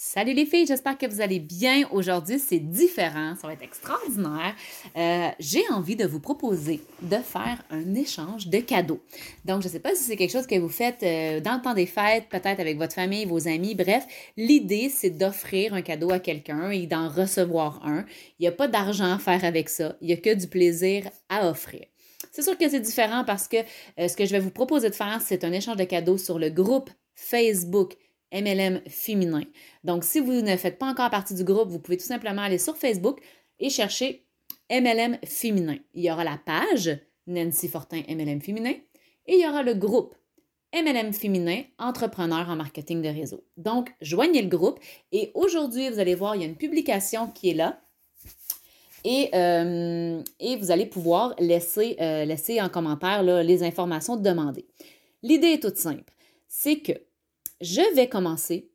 Salut les filles, j'espère que vous allez bien. Aujourd'hui, c'est différent, ça va être extraordinaire. Euh, j'ai envie de vous proposer de faire un échange de cadeaux. Donc, je ne sais pas si c'est quelque chose que vous faites euh, dans le temps des fêtes, peut-être avec votre famille, vos amis. Bref, l'idée, c'est d'offrir un cadeau à quelqu'un et d'en recevoir un. Il n'y a pas d'argent à faire avec ça. Il n'y a que du plaisir à offrir. C'est sûr que c'est différent parce que euh, ce que je vais vous proposer de faire, c'est un échange de cadeaux sur le groupe Facebook MLM féminin. Donc, si vous ne faites pas encore partie du groupe, vous pouvez tout simplement aller sur Facebook et chercher MLM féminin. Il y aura la page Nancy Fortin MLM féminin et il y aura le groupe MLM féminin entrepreneur en marketing de réseau. Donc, joignez le groupe et aujourd'hui, vous allez voir, il y a une publication qui est là. Et, euh, vous allez pouvoir laisser, euh, laisser en commentaire les informations demandées. L'idée est toute simple. C'est que je vais commencer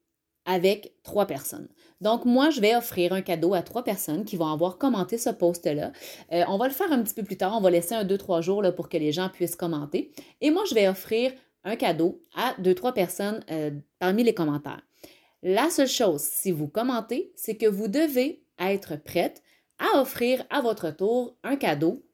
avec trois personnes. Donc, moi, je vais offrir un cadeau à trois personnes qui vont avoir commenté ce post-là. Euh, on va le faire un petit peu plus tard. On va laisser un, deux, trois jours là, pour que les gens puissent commenter. Et moi, je vais offrir un cadeau à deux, trois personnes euh, parmi les commentaires. La seule chose, si vous commentez, c'est que vous devez être prête à offrir à votre tour un cadeau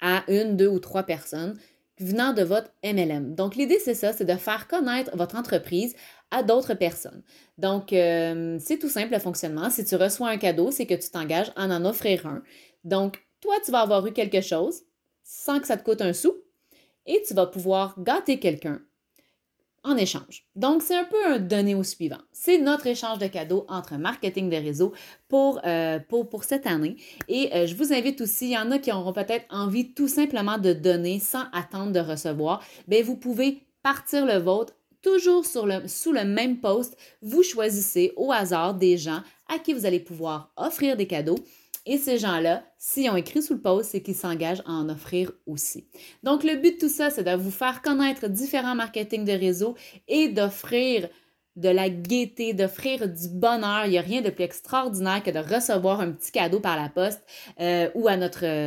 à une, deux ou trois personnes venant de votre MLM. Donc, l'idée, c'est ça, c'est de faire connaître votre entreprise à d'autres personnes. Donc, euh, c'est tout simple le fonctionnement. Si tu reçois un cadeau, c'est que tu t'engages à en offrir un. Donc, toi, tu vas avoir eu quelque chose sans que ça te coûte un sou et tu vas pouvoir gâter quelqu'un en échange. Donc, c'est un peu un donné au suivant. C'est notre échange de cadeaux entre marketing de réseau pour, euh, pour, cette année. Et euh, je vous invite aussi, il y en a qui auront peut-être envie tout simplement de donner sans attendre de recevoir. Bien, vous pouvez partir le vôtre toujours sur le, sous le même poste. Vous choisissez au hasard des gens à qui vous allez pouvoir offrir des cadeaux et ces gens-là, s'ils ont écrit sous le post, c'est qu'ils s'engagent à en offrir aussi. Donc, le but de tout ça, c'est de vous faire connaître différents marketing de réseau et d'offrir de la gaieté, d'offrir du bonheur. Il n'y a rien de plus extraordinaire que de recevoir un petit cadeau par la poste euh, ou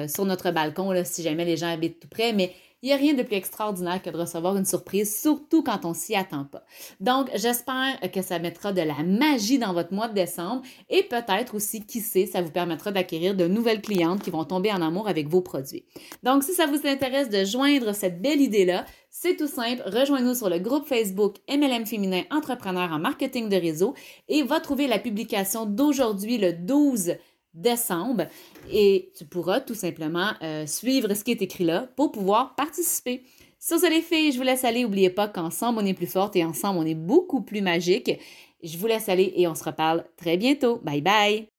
sur notre balcon, si jamais les gens habitent tout près. Mais il n'y a rien de plus extraordinaire que de recevoir une surprise, surtout quand on s'y attend pas. Donc, j'espère que ça mettra de la magie dans votre mois de décembre et peut-être aussi, qui sait, ça vous permettra d'acquérir de nouvelles clientes qui vont tomber en amour avec vos produits. Donc, si ça vous intéresse de joindre cette belle idée-là, c'est tout simple, rejoignez-nous sur le groupe Facebook MLM Féminin Entrepreneur en marketing de réseau et va trouver la publication d'aujourd'hui, le 12 décembre et tu pourras tout simplement euh, suivre ce qui est écrit là pour pouvoir participer. Sur ce les filles, je vous laisse aller. N'oubliez pas qu'ensemble on est plus forte et ensemble on est beaucoup plus magique. Je vous laisse aller et on se reparle très bientôt. Bye bye!